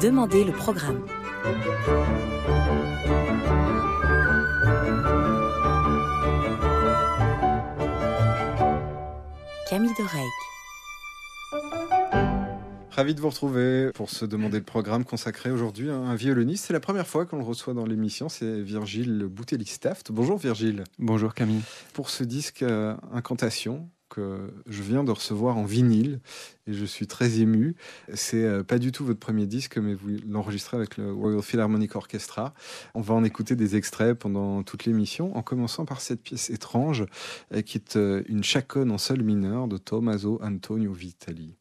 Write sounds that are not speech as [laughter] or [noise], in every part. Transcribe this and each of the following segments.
Demandez le programme. Camille Dorec. Ravi de vous retrouver pour se demander le programme consacré aujourd'hui à un violoniste. C'est la première fois qu'on le reçoit dans l'émission, c'est Virgile Boutelli-Staft. Bonjour Virgile. Bonjour Camille. Pour ce disque euh, Incantation, que je viens de recevoir en vinyle et je suis très ému. C'est euh, pas du tout votre premier disque, mais vous l'enregistrez avec le Royal Philharmonic Orchestra. On va en écouter des extraits pendant toute l'émission, en commençant par cette pièce étrange euh, qui est une chaconne en sol mineur de Tommaso Antonio Vitali.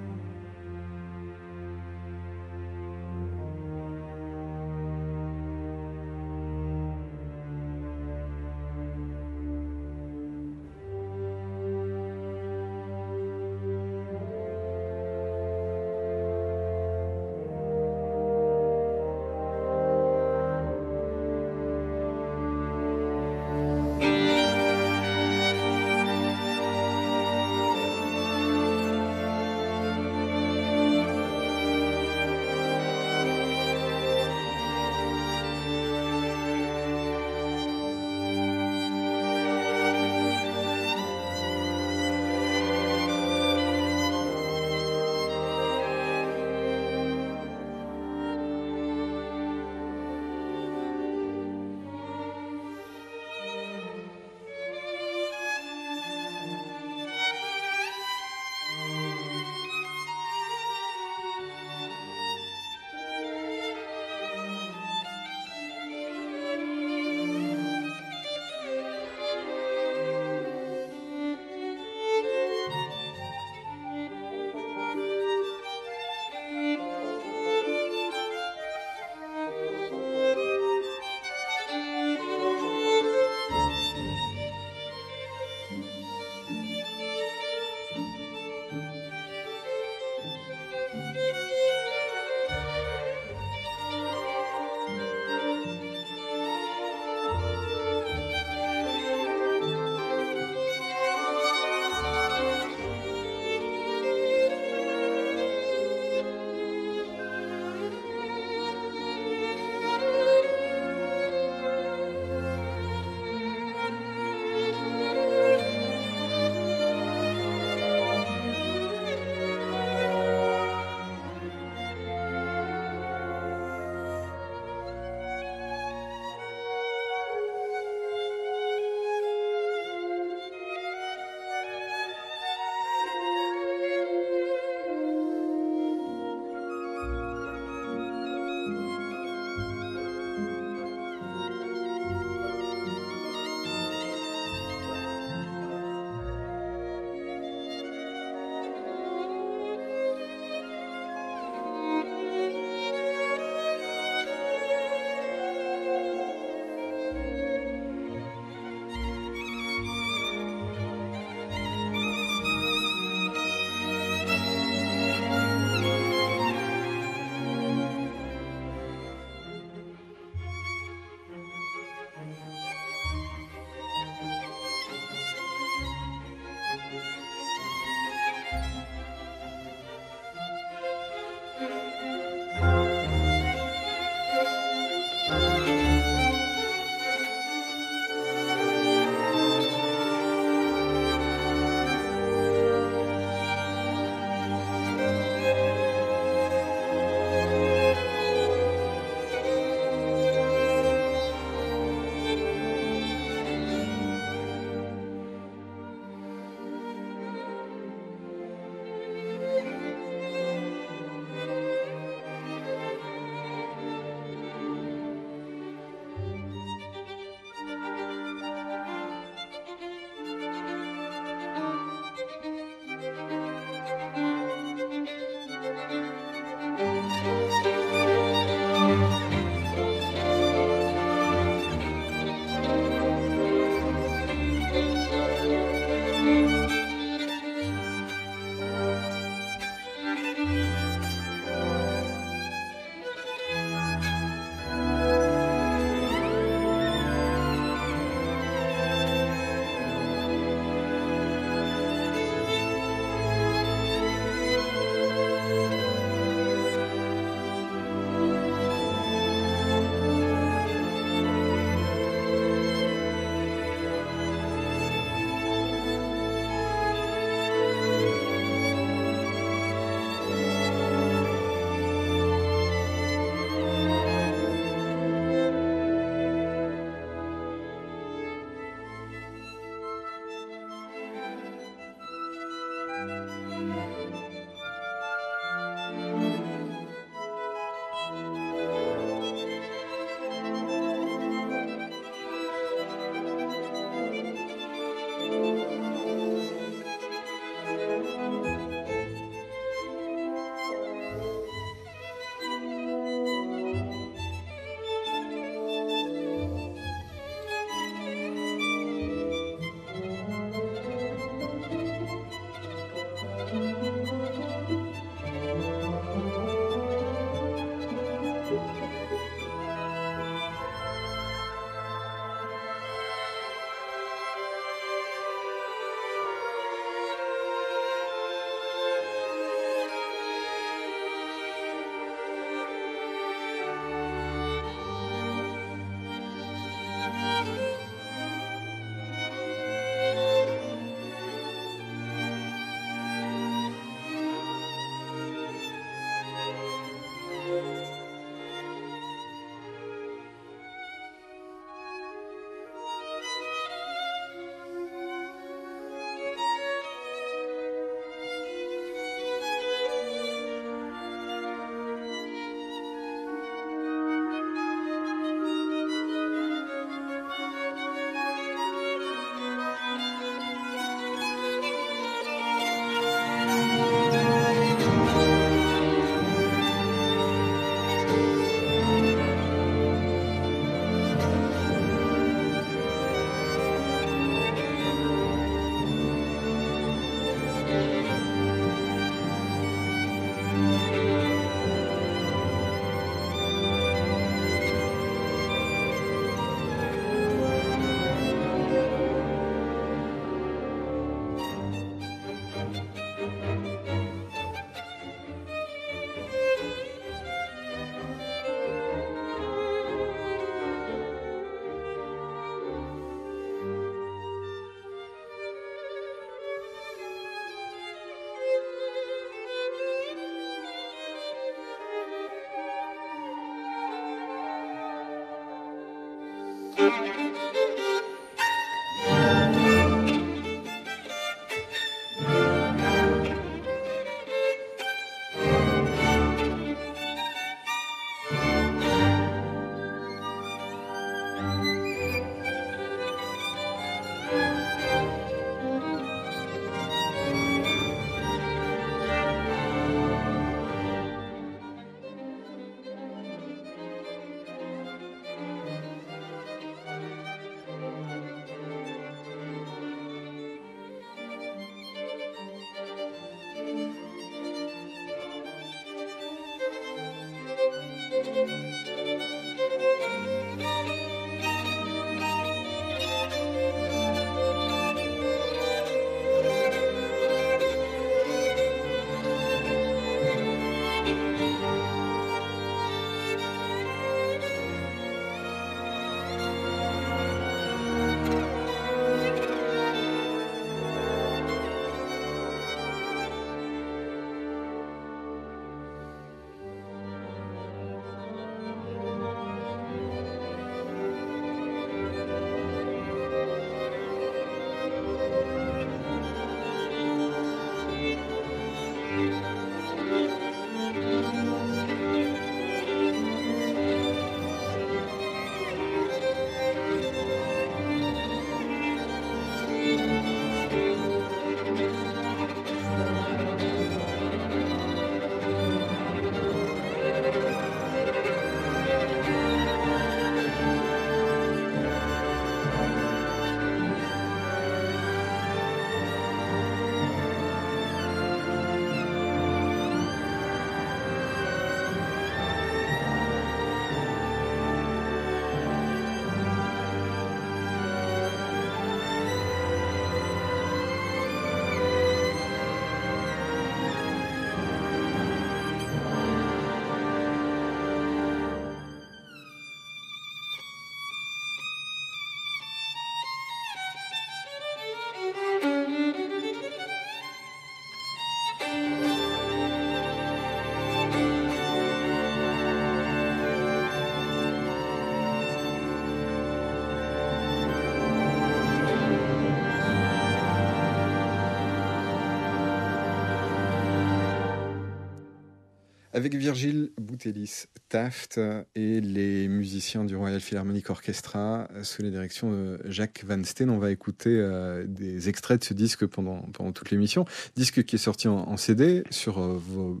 Avec Virgile Boutelis Taft et les musiciens du Royal Philharmonic Orchestra sous la direction de Jacques Van Steen, on va écouter euh, des extraits de ce disque pendant, pendant toute l'émission. Disque qui est sorti en, CD sur euh, vos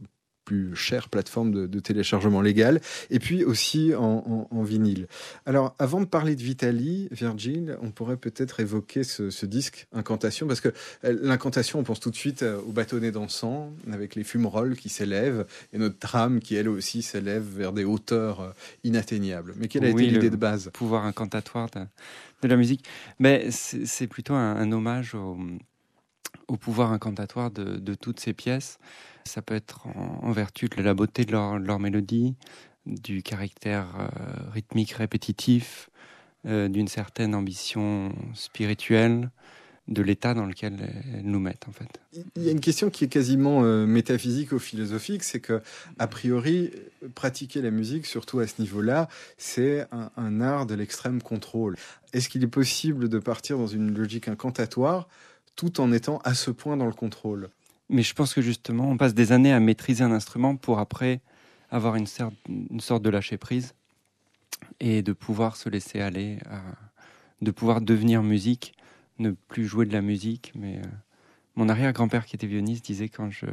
plus chères plateformes de, téléchargement légal, et puis aussi en, vinyle. Alors, avant de parler de Vitali, Virgil, on pourrait peut-être évoquer ce, disque Incantation, parce que euh, l'incantation, on pense tout de suite euh, au bâtonnet dansant, avec les fumerolles qui s'élèvent, et notre trame qui, elle aussi, s'élève vers des hauteurs euh, inatteignables. Mais quelle a été l'idée de base? pouvoir incantatoire de, la musique Mais c'est plutôt un, hommage au, au, pouvoir incantatoire de, de toutes ces pièces. Ça peut être en, vertu de la beauté de leur, mélodie, du caractère euh, rythmique répétitif, euh, d'une certaine ambition spirituelle, de l'état dans lequel elles nous mettent en fait. Il y a une question qui est quasiment euh, métaphysique ou philosophique, c'est que a priori pratiquer la musique, surtout à ce niveau-là, c'est un, un, art de l'extrême contrôle. Est-ce qu'il est possible de partir dans une logique incantatoire tout en étant à ce point dans le contrôle? Mais je pense que justement, on passe des années à maîtriser un instrument pour après avoir une sorte, une sorte de lâcher prise et de pouvoir se laisser aller, de pouvoir devenir musique, ne plus jouer de la musique. Mais euh, mon arrière-grand-père qui était violoniste disait quand je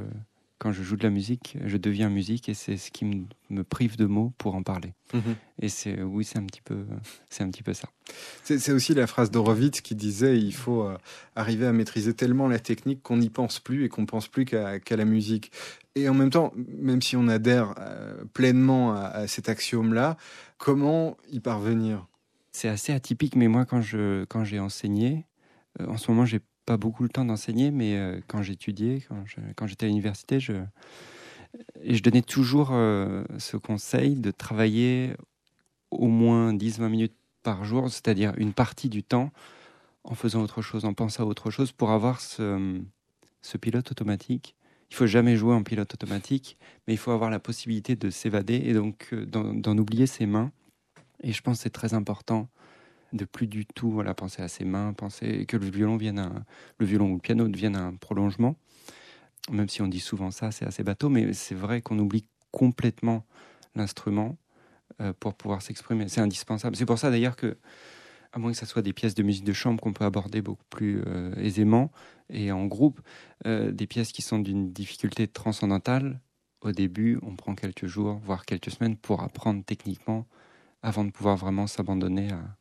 quand je joue de la musique, je deviens musique et c'est ce qui me, prive de mots pour en parler. Mhm. Et c'est oui, c'est un petit peu, c'est un petit peu ça. C'est aussi la phrase d'Horowitz qui disait il faut euh, arriver à maîtriser tellement la technique qu'on n'y pense plus et qu'on pense plus qu'à la musique. Et en même temps, même si on adhère euh, pleinement à, cet axiome-là, comment y parvenir? C'est assez atypique, mais moi quand je quand j'ai enseigné, euh, en ce moment j'ai pas beaucoup le temps d'enseigner, mais euh, quand j'étudiais, quand, j'étais à l'université, je, je donnais toujours euh, ce conseil de travailler au moins 10-20 minutes par jour, c'est-à-dire une partie du temps en faisant autre chose, en pensant à autre chose, pour avoir ce, pilote automatique. Il faut jamais jouer en pilote automatique, mais il faut avoir la possibilité de s'évader et donc euh, d'en oublier ses mains. Et je pense que c'est très important de plus du tout penser à ses mains, penser que le violon, vienne le violon ou le piano devienne un prolongement. Même si on dit souvent ça, c'est assez bateau, mais c'est vrai qu'on oublie complètement l'instrument euh, pour pouvoir s'exprimer. C'est indispensable. C'est pour ça d'ailleurs que, à moins que ce soit des pièces de musique de chambre qu'on peut aborder beaucoup plus euh, aisément et en groupe, euh, des pièces qui sont d'une difficulté transcendantale, au début, on prend quelques jours, voire quelques semaines pour apprendre techniquement avant de pouvoir vraiment s'abandonner à,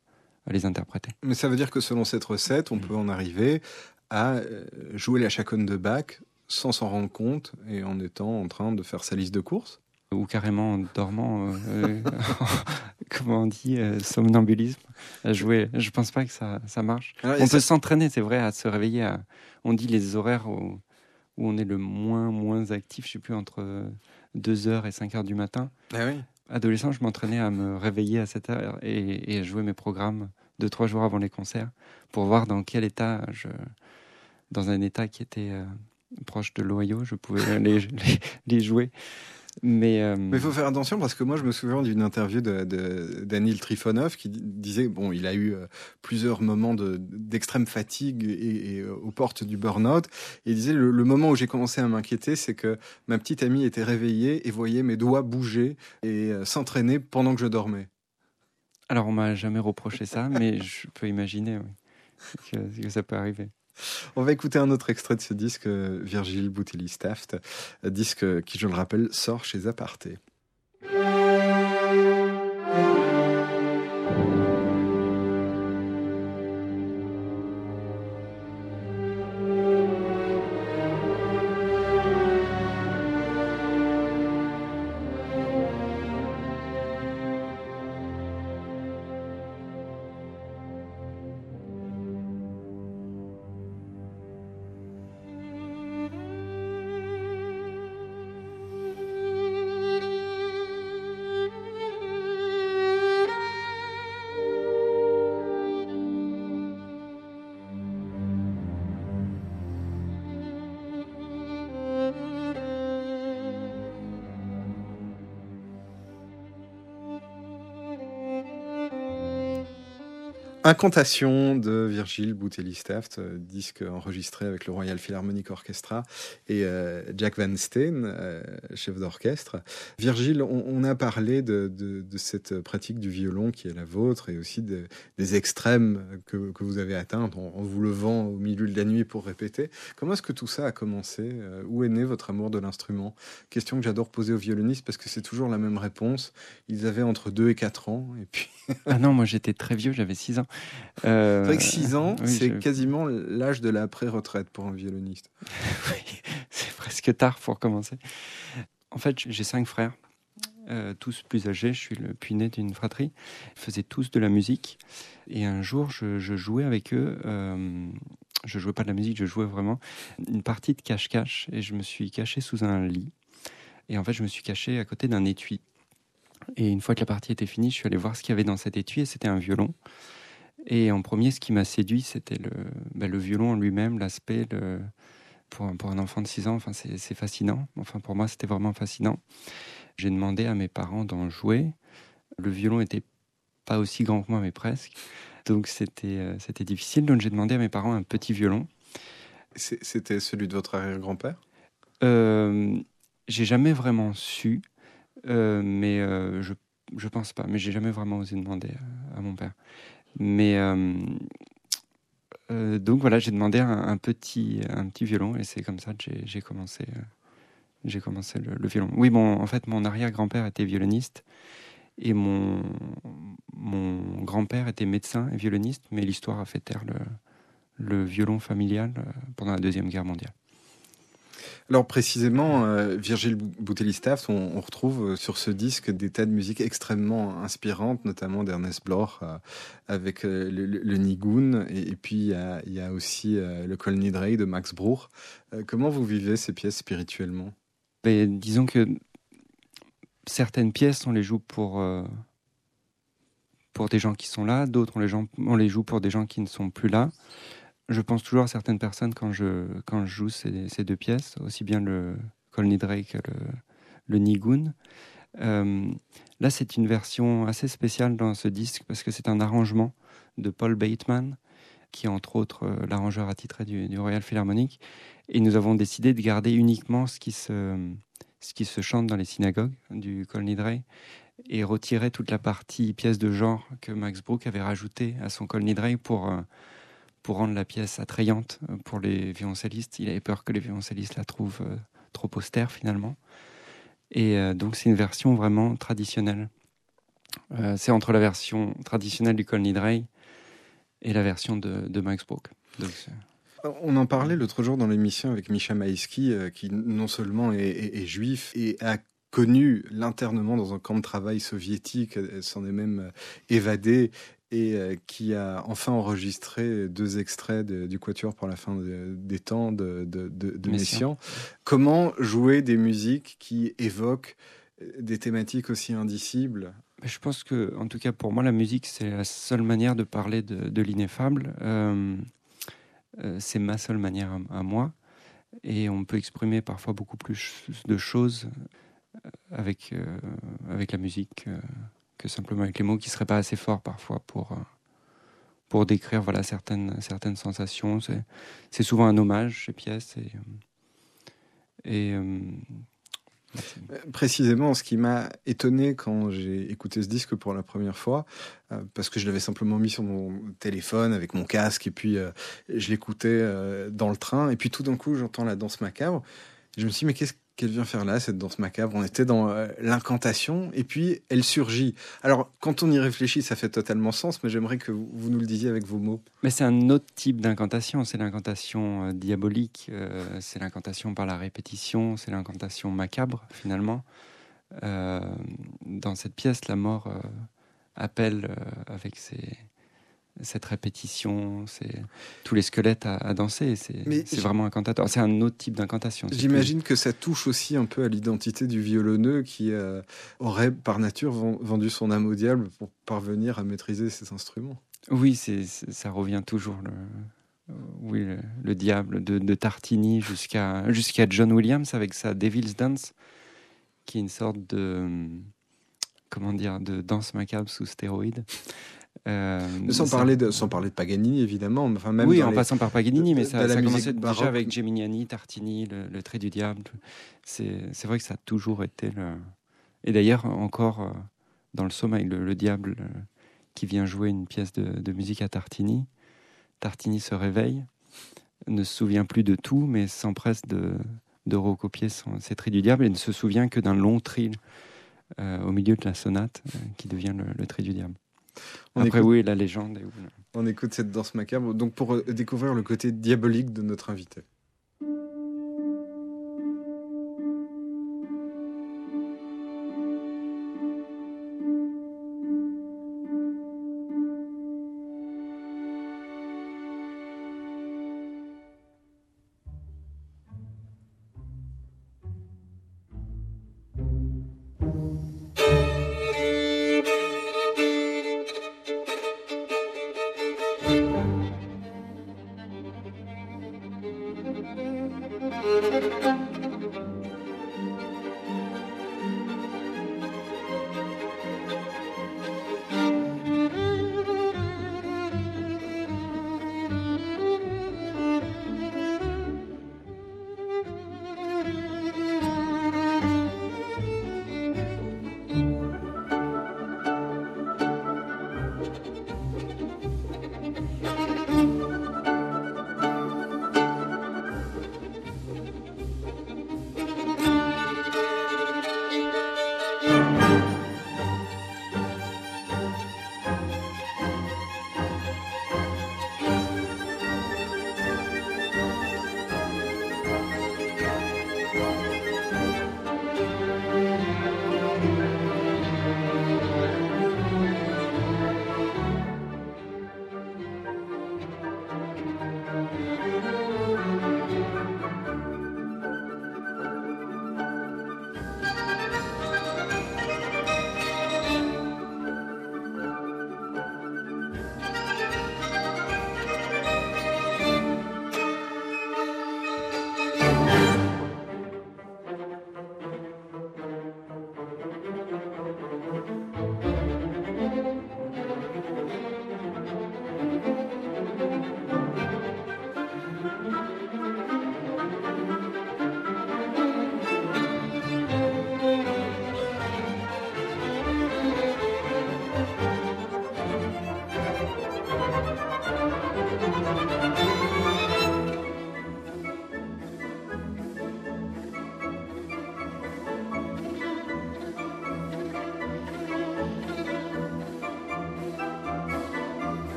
les interpréter. Mais ça veut dire que selon cette recette, on mm. peut en arriver à euh, jouer la chaconne de Bach sans s'en rendre compte et en étant en train de faire sa liste de courses ou carrément en dormant, euh, euh, [laughs] comment on dit, somnambulisme, à jouer. Je pense pas que ça, ça marche. on peut s'entraîner, c'est vrai, à se réveiller. À, on dit les horaires où, où, on est le moins, moins actif, je sais plus, entre 2h et 5h du matin. Ah oui adolescent, je m'entraînais à me réveiller à cette heure et, et, à jouer mes programmes deux, trois jours avant les concerts pour voir dans quel état, je, dans un état qui était euh, proche de l'Ohio, je pouvais [laughs] les, les, jouer. Mais euh, il faut faire attention parce que moi je me souviens d'une interview de, Danil Trifonov qui disait bon il a eu euh, plusieurs moments d'extrême fatigue et, aux portes du burn-out il disait le, moment où j'ai commencé à m'inquiéter c'est que ma petite amie était réveillée et voyait mes doigts bouger et s'entraîner pendant que je dormais. Alors on m'a jamais reproché ça mais je peux imaginer que ça peut arriver. On va écouter un autre extrait de ce disque, euh, Virgile Boutilly Staft, disque qui, je le rappelle, sort chez Aparté. Incantation de Virgile Boutelli-Staft, euh, disque enregistré avec le Royal Philharmonic Orchestra et euh, Jack Van Steen, euh, chef d'orchestre. Virgile, on, a parlé de, cette pratique du violon qui est la vôtre et aussi des extrêmes que, vous avez atteints en, vous levant au milieu de la nuit pour répéter. Comment est-ce que tout ça a commencé Où est né votre amour de l'instrument? Question que j'adore poser aux violonistes parce que c'est toujours la même réponse. Ils avaient entre 2 et 4 ans et puis... ah non, moi j'étais très vieux, j'avais 6 ans. Euh, c'est vrai que 6 ans, c'est quasiment l'âge de la pré-retraite pour un violoniste. [laughs] oui, c'est presque tard pour commencer. En fait, j'ai cinq frères, euh, tous plus âgés. Je suis le puiné d'une fratrie. Ils faisaient tous de la musique. Et un jour, je, jouais avec eux. Euh, je jouais pas de la musique, je jouais vraiment une partie de cache-cache. Et je me suis caché sous un lit. Et en fait, je me suis caché à côté d'un étui. Et une fois que la partie était finie, je suis allé voir ce qu'il y avait dans cet étui. Et c'était un violon. Et en premier, ce qui m'a séduit, c'était le, bah, le violon en lui-même, l'aspect. Pour, un, pour un enfant de 6 ans, enfin, c'est fascinant. Enfin, pour moi, c'était vraiment fascinant. J'ai demandé à mes parents d'en jouer. Le violon était pas aussi grand que moi, mais presque. Donc, c'était euh, c'était difficile. Donc, j'ai demandé à mes parents un petit violon. C'était celui de votre arrière-grand-père? Euh, J'ai jamais vraiment su, euh, mais euh, je, je pense pas. Mais j'ai jamais vraiment osé demander à mon père. Mais euh, euh, donc voilà, j'ai demandé un, petit, un petit violon et c'est comme ça que j'ai commencé, euh, j'ai commencé le, violon. Oui, bon, en fait, mon arrière-grand-père était violoniste et mon, mon grand-père était médecin et violoniste, mais l'histoire a fait taire le, le violon familial pendant la Deuxième Guerre mondiale. Alors précisément, euh, Virgile Boutelli-Staff, on, retrouve euh, sur ce disque des tas de musiques extrêmement inspirantes, notamment d'Ernest Bloch euh, avec le, le, Nigun, et, puis il y, a, aussi le Kol Nidrei de Max Bruch. comment vous vivez ces pièces spirituellement? Ben, Disons que certaines pièces, on les joue pour, pour des gens qui sont là, d'autres, on les joue pour des gens qui ne sont plus là je pense toujours à certaines personnes quand je, quand je joue ces, deux pièces, aussi bien le Kol Nidrei que le, le Nigun. Euh, là, c'est une version assez spéciale dans ce disque parce que c'est un arrangement de Paul Bateman, qui est entre autres euh, l'arrangeur attitré du, du, Royal Philharmonic. Et nous avons décidé de garder uniquement ce qui se, ce qui se chante dans les synagogues du Kol Nidrei et retirer toute la partie pièce de genre que Max Bruch avait rajoutée à son Kol Nidrei pour. Euh, pour rendre la pièce attrayante euh, pour les violoncellistes. Il avait peur que les violoncellistes la trouvent euh, trop austère finalement. Et euh, donc c'est une version vraiment traditionnelle. c'est entre la version traditionnelle du Kol Nidrei et la version de, de Bruch. on en parlait l'autre jour dans l'émission avec Misha Maïski, qui non seulement est, est, juif et a connu l'internement dans un camp de travail soviétique, s'en est même évadé et euh, qui a enfin enregistré deux extraits du Quatuor pour la fin des temps de, de, Messiaen. Comment jouer des musiques qui évoquent euh, des thématiques aussi indicibles? Je pense que, en tout cas pour moi, la musique, c'est la seule manière de parler de, l'ineffable. Euh, c'est ma seule manière à, moi. Et on peut exprimer parfois beaucoup plus de choses avec, avec la musique que simplement avec les mots qui seraient pas assez forts parfois pour, euh, pour décrire voilà, certaines, certaines sensations. C'est souvent un hommage, ces pièces. Et, euh, euh, Précisément, ce qui m'a étonné quand j'ai écouté ce disque pour la première fois, parce que je l'avais simplement mis sur mon téléphone avec mon casque, et puis je l'écoutais dans le train, et puis tout d'un coup j'entends la danse macabre. je me suis dit, mais qu'est-ce qu'elle vient faire là, cette danse macabre On était dans euh, l'incantation, et puis elle surgit. Alors, quand on y réfléchit, ça fait totalement sens, mais j'aimerais que vous nous le disiez avec vos mots. Mais c'est un autre type d'incantation, c'est l'incantation euh, diabolique, euh, c'est l'incantation par la répétition, c'est l'incantation macabre, finalement. dans cette pièce, la mort appelle avec ses cette répétition, c'est tous les squelettes à, danser. C'est vraiment incantateur. C'est un autre type d'incantation. J'imagine que ça touche aussi un peu à l'identité du violonneux qui euh, aurait par nature vendu son âme au diable pour parvenir à maîtriser ses instruments. Oui, c'est ça revient toujours. Le, oui, le, diable de, Tartini jusqu'à jusqu'à John Williams avec sa Devil's Dance, qui est une sorte de comment dire de danse macabre sous stéroïdes. Sans, parler de, sans parler de Paganini, évidemment. Enfin, même oui, en passant par Paganini, mais ça, ça a commencé déjà avec Geminiani, Tartini, le, Trait du Diable. C'est vrai que ça a toujours été le. Et d'ailleurs, encore dans le somme avec le, Diable qui vient jouer une pièce de, musique à Tartini. Tartini se réveille, ne se souvient plus de tout, mais s'empresse de, de recopier ses traits du diable et ne se souvient que d'un long trill euh, au milieu de la sonate euh, qui devient le, trait du diable. On Après, écoute, oui, la légende. On écoute cette danse macabre. Donc, pour euh, découvrir le côté diabolique de notre invité.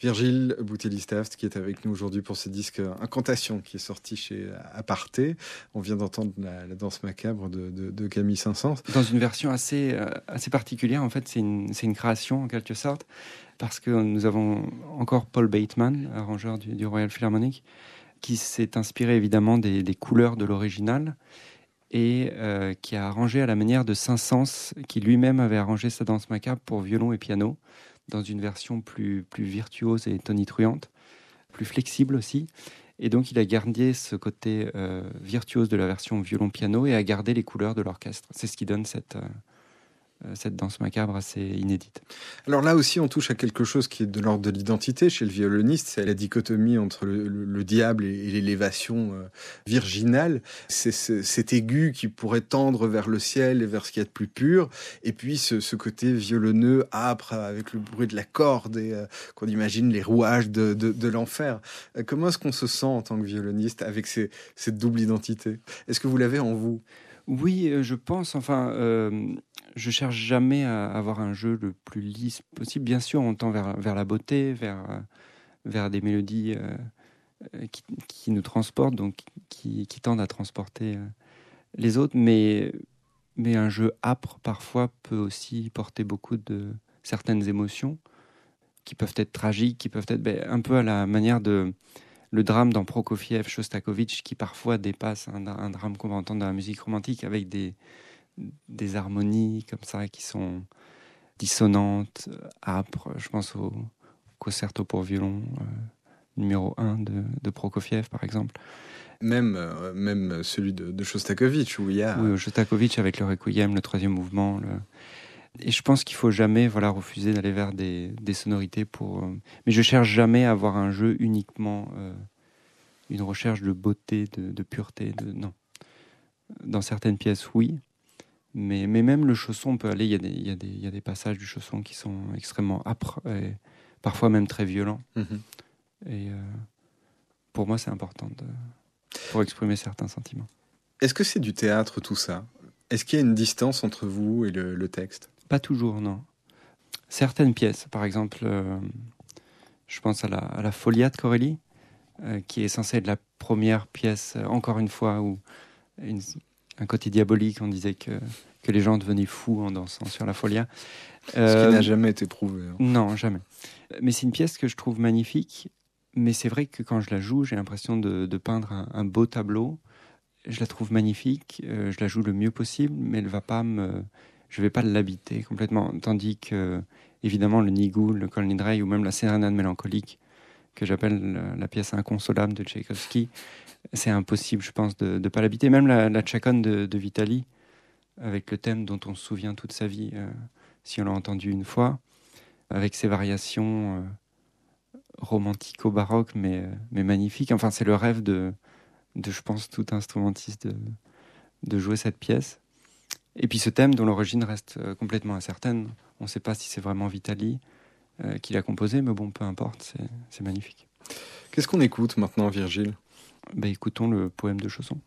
Virgile Boutelli-Staft qui est avec nous aujourd'hui pour ce disque Incantation qui est sorti chez Aparté. On vient d'entendre la, danse macabre de, Camille Saint-Saëns. Dans une version assez, euh, assez particulière, en fait, c'est une, une, création en quelque sorte, parce que nous avons encore Paul Bateman, arrangeur du, Royal Philharmonic, qui s'est inspiré évidemment des, couleurs de l'original et euh, qui a arrangé à la manière de Saint-Saëns, qui lui-même avait arrangé sa danse macabre pour violon et piano dans une version plus, plus virtuose et tonitruante, plus flexible aussi. Et donc il a gardé ce côté euh, virtuose de la version violon-piano et a gardé les couleurs de l'orchestre. C'est ce qui donne cette, euh, cette danse macabre assez inédite. Alors là aussi, on touche à quelque chose qui est de l'ordre de l'identité chez le violoniste, c'est la dichotomie entre le, diable et, l'élévation euh, virginale. C'est cet aigu qui pourrait tendre vers le ciel et vers ce qu'il y a de plus pur, et puis ce, côté violonneux, âpre, avec le bruit de la corde et euh, qu'on imagine les rouages de, l'enfer. comment est-ce qu'on se sent en tant que violoniste avec cette double identité? Est-ce que vous l'avez en vous? Oui, je pense. Enfin, je cherche jamais à avoir un jeu le plus lisse possible. Bien sûr, on tend vers, la beauté, vers, euh, des mélodies euh, euh, qui, nous transportent, donc qui, tendent à transporter les autres. Mais, mais un jeu âpre, parfois, peut aussi porter beaucoup de certaines émotions qui peuvent être tragiques, qui peuvent être ben, un peu à la manière de le drame dans Prokofiev, Shostakovich, qui parfois dépasse un, un drame qu'on va entendre dans la musique romantique avec des, des harmonies comme ça qui sont dissonantes, âpres. Je pense au concerto pour violon euh, numéro 1 de, de, Prokofiev, par exemple. Même, euh, même celui de, de, Shostakovich, où il y a... Oui, Shostakovich avec le Requiem, le troisième mouvement. Le... Et je pense qu'il faut jamais voilà, refuser d'aller vers des, des, sonorités pour... Euh, mais je cherche jamais à avoir un jeu uniquement une recherche de beauté, de, de pureté. De... Non. Dans certaines pièces, oui, mais, mais même le chausson peut aller. Il y, a des, y a des, il y a des passages du chausson qui sont extrêmement âpres et parfois même très violents. Mhm. Et euh, pour moi, c'est important de, pour exprimer certains sentiments. Est-ce que c'est du théâtre tout ça? Est-ce qu'il y a une distance entre vous et le, texte? Pas toujours, non. Certaines pièces, par exemple, euh, je pense à la, à la Folia de Corelli, euh, qui est censée être la première pièce, encore une fois, où une, un côté diabolique. On disait que, que les gens devenaient fous en dansant sur la folia. Ce qui n'a euh, jamais été prouvé. Hein. Non, jamais. Mais c'est une pièce que je trouve magnifique. Mais c'est vrai que quand je la joue, j'ai l'impression de, peindre un, beau tableau. Je la trouve magnifique. Euh, je la joue le mieux possible, mais elle va pas me. Je vais pas l'habiter complètement. Tandis que, évidemment, le Nigou, le Kol Nidrei ou même la Sérénade mélancolique, que j'appelle la pièce inconsolable de Tchaïkovski, c'est impossible, je pense, de ne pas l'habiter. Même la, la chaconne de, de, avec le thème dont on se souvient toute sa vie, euh, si on l'a entendu une fois, avec ses variations euh, romantico-baroques, mais, euh, mais magnifiques. Enfin, c'est le rêve de, de, je pense, tout instrumentiste de, de jouer cette pièce. Et puis ce thème dont l'origine reste complètement incertaine. On ne sait pas si c'est vraiment Vitali qui l'a composé, mais bon, peu importe, c'est magnifique. Qu'est-ce qu'on écoute maintenant, Virgile? Bah, écoutons le poème de Chausson.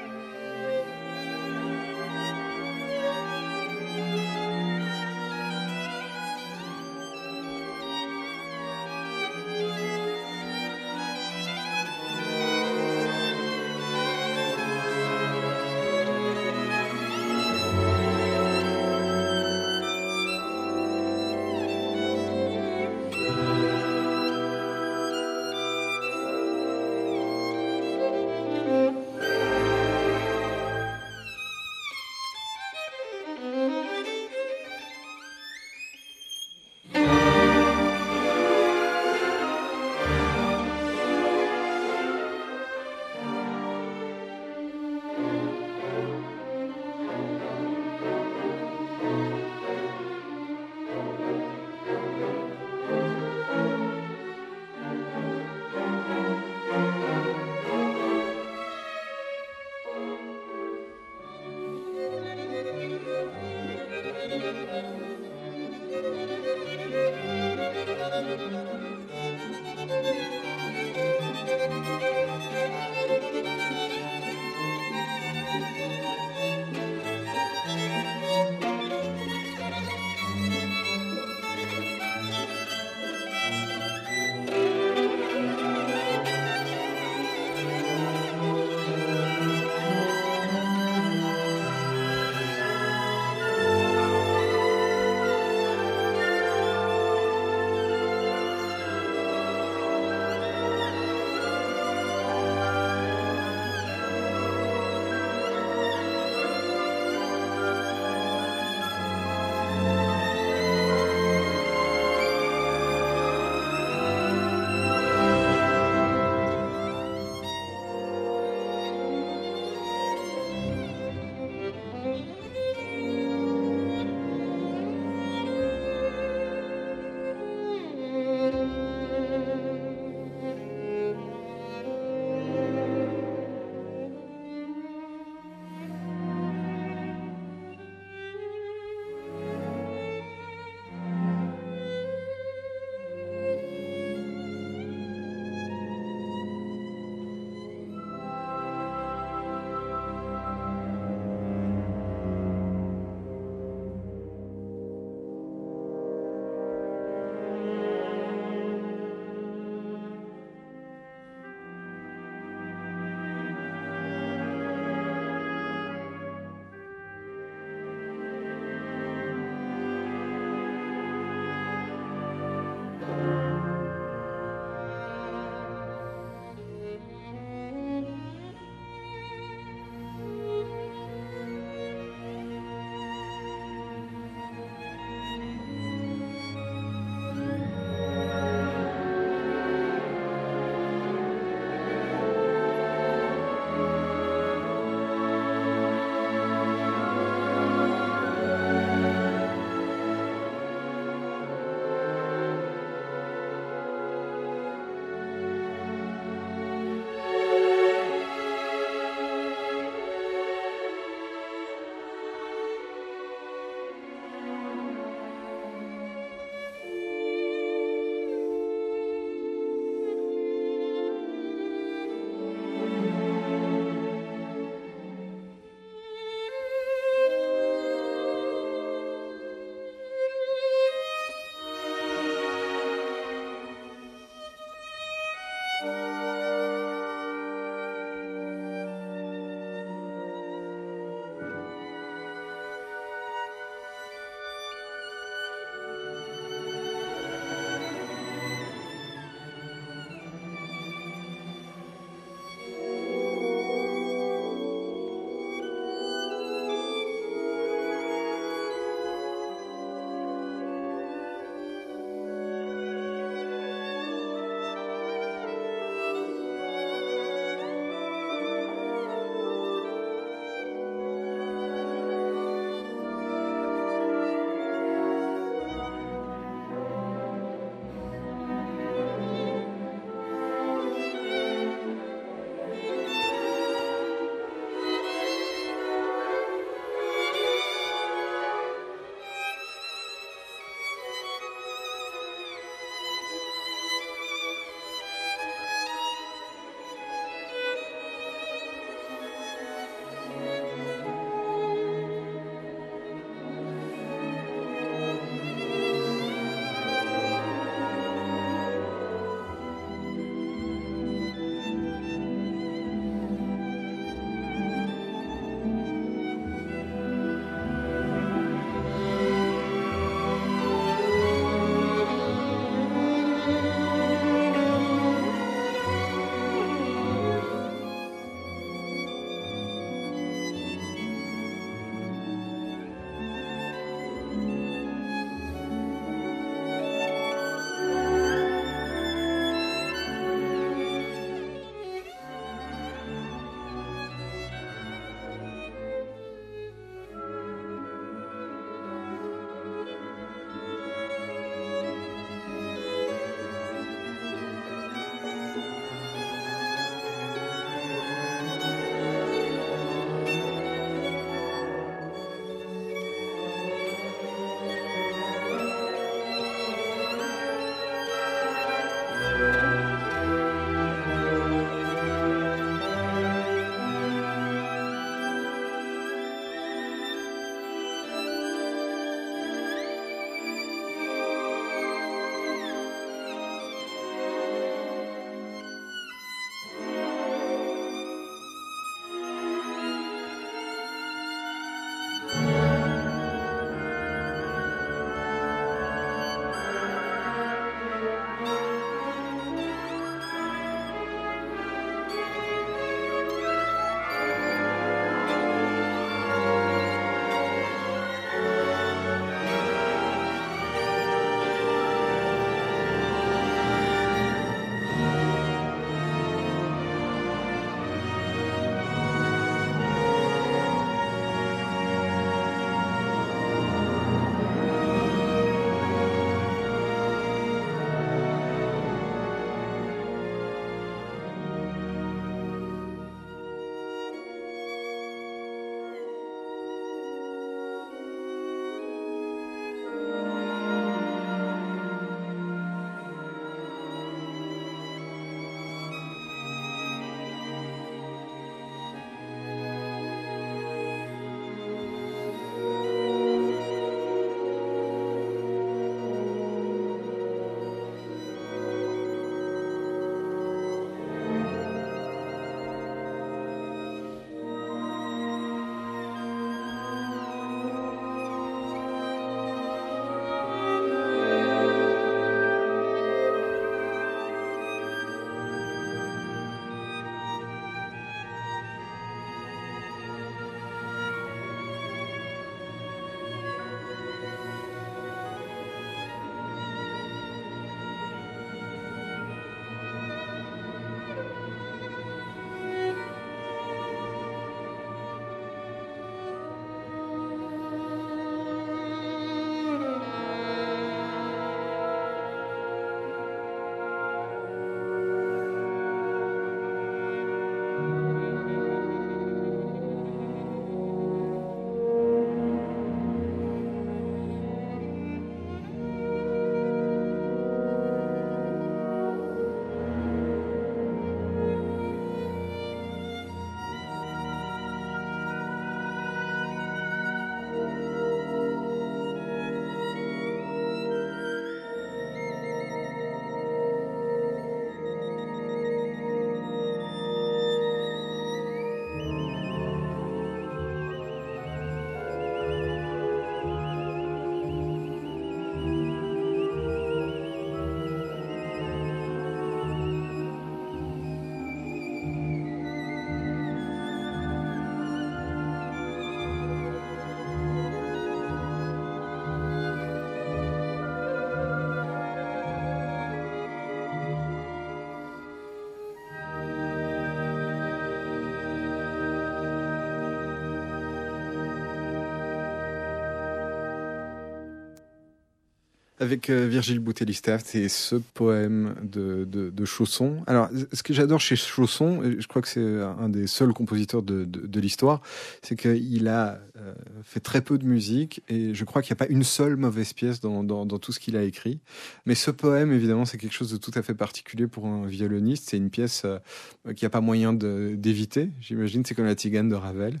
Avec euh, Virgile Boutelli-Staft et ce poème de, Chausson. Alors, ce que j'adore chez Chausson, je crois que c'est un des seuls compositeurs de, l'histoire, c'est qu'il a euh, fait très peu de musique et je crois qu'il n'y a pas une seule mauvaise pièce dans tout ce qu'il a écrit. Mais ce poème, évidemment, c'est quelque chose de tout à fait particulier pour un violoniste. C'est une pièce euh, qu'il n'y a pas moyen d'éviter, j'imagine. C'est comme la Tigane de Ravel.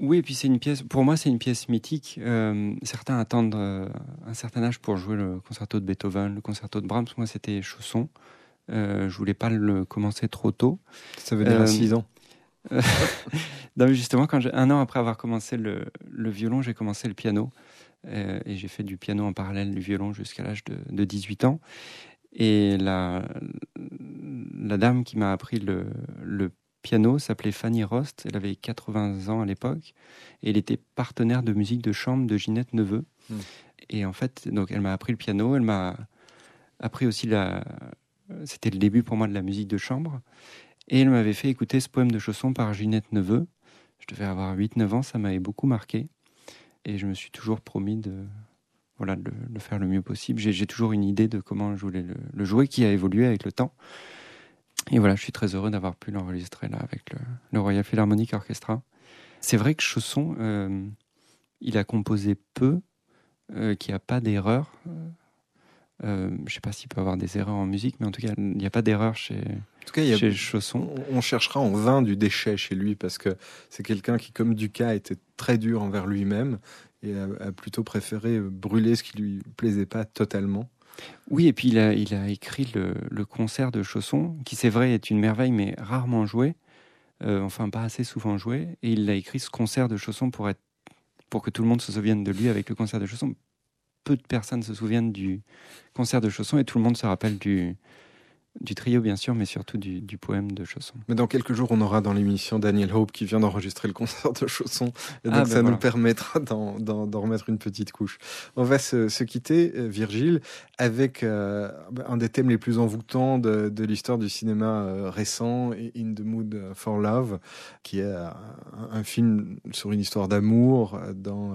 Oui, et puis c'est une pièce, pour moi c'est une pièce mythique. Euh, certains attendent euh, un certain âge pour jouer le concerto de Beethoven, le concerto de Brahms. Moi c'était Chausson. Euh, je voulais pas le commencer trop tôt. Ça veut dire 6 ans. [laughs] non, justement, quand un an après avoir commencé le, le violon, j'ai commencé le piano. et j'ai fait du piano en parallèle du violon jusqu'à l'âge de, de, 18 ans. Et la, la dame qui m'a appris le, le piano s'appelait Fanny Rost. Elle avait 80 ans à l'époque. Et elle était partenaire de musique de chambre de Ginette Neveu. Hmm. Et en fait, donc elle m'a appris le piano. Elle m'a appris aussi la. C'était le début pour moi de la musique de chambre. Et elle m'avait fait écouter ce poème de Chausson par Ginette Neveu. Je devais avoir 8-9 ans. Ça m'avait beaucoup marqué. Et je me suis toujours promis de. Voilà, de le faire le mieux possible. J'ai toujours une idée de comment je voulais le, le jouer qui a évolué avec le temps. Et voilà, je suis très heureux d'avoir pu l'enregistrer là avec le, Royal Philharmonic Orchestra. C'est vrai que Chausson, euh, il a composé peu, euh, qu'il n'y a pas d'erreur. Euh, je ne sais pas s'il peut y avoir des erreurs en musique, mais en tout cas, il n'y a pas d'erreur chez, en tout cas, il y a, chez Chausson. On cherchera en vain du déchet chez lui, parce que c'est quelqu'un qui, comme Ducas, était très dur envers lui-même et a, a, plutôt préféré brûler ce qui lui plaisait pas totalement. Oui, et puis il a, écrit le, le, concert de Chausson, qui c'est vrai est une merveille, mais rarement joué, euh, enfin pas assez souvent joué. Et il a écrit ce concert de Chausson pour, être, pour que tout le monde se souvienne de lui avec le concert de Chausson. Peu de personnes se souviennent du concert de Chausson et tout le monde se rappelle du, du trio, bien sûr, mais surtout du, du, poème de Chausson. Mais dans quelques jours, on aura dans l'émission Daniel Hope qui vient d'enregistrer le concert de Chausson. Et donc, ah, ben ça voilà. nous permettra d'en remettre une petite couche. On va se, se quitter, euh, Virgile, avec euh, un des thèmes les plus envoûtants de, de l'histoire du cinéma euh, récent, In the Mood for Love, qui est un, un film sur une histoire d'amour dans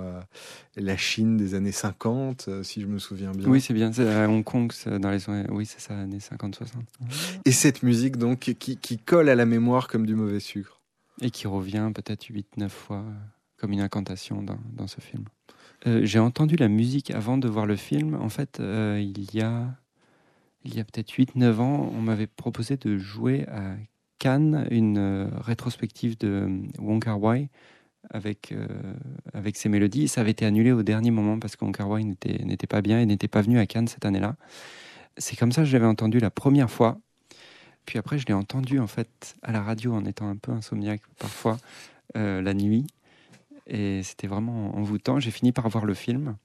la Chine des années 50, euh, si je me souviens bien. Oui, c'est bien. C'est à Hong Kong, dans les oui, c'est ça, années 50-60. Et cette musique, donc, qui, colle à la mémoire comme du mauvais sucre. Et qui revient peut-être 8-9 fois euh, comme une incantation dans, dans ce film. Euh, J'ai entendu la musique avant de voir le film. En fait, euh, il y a, il y a peut-être 8-9 ans, on m'avait proposé de jouer à Cannes une rétrospective de Wong Kar Wai avec, avec ses mélodies. Ça avait été annulé au dernier moment parce que Wong Kar Wai n'était pas bien et n'était pas venu à Cannes cette année-là. C'est comme ça que je l'avais entendu la première fois. Puis après, je l'ai entendu en fait à la radio en étant un peu insomniaque parfois euh, la nuit. Et c'était vraiment envoûtant. J'ai fini par voir le film.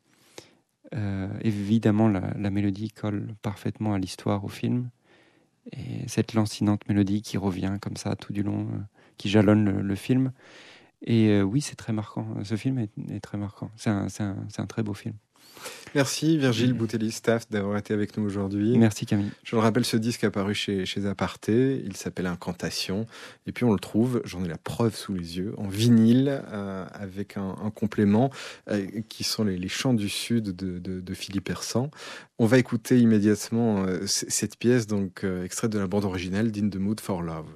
Euh, évidemment, la, mélodie colle parfaitement à l'histoire, au film. Et cette lancinante mélodie qui revient comme ça tout du long, euh, qui jalonne le, film. Et oui, c'est très marquant. Ce film est, très marquant. C'est un, très beau film. Merci Virgile Boutelli-Staff d'avoir été avec nous aujourd'hui. Merci Camille. Je le rappelle, ce disque est apparu chez, chez Aparté. Il s'appelle Incantation. Et puis on le trouve, j'en ai la preuve sous les yeux, en vinyle euh, avec un, un complément euh, qui sont les, les, chants du Sud de, de, de Philippe Hersan. On va écouter immédiatement euh, cette pièce, donc extraite de la bande originale d'In the Mood for Love.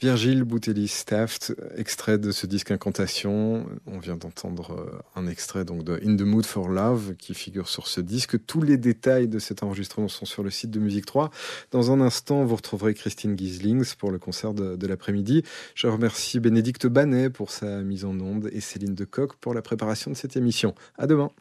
Virgile Boutelli-Staft, extrait de ce disque Incantation. On vient d'entendre euh, un extrait donc de In the Mood for Love qui figure sur ce disque. Tous les détails de cet enregistrement sont sur le site de Musique 3. Dans un instant, vous retrouverez Christine Gieslings pour le concert de, de l'après-midi. Je remercie Bénédicte Banet pour sa mise en onde et Céline Decoq pour la préparation de cette émission. À demain.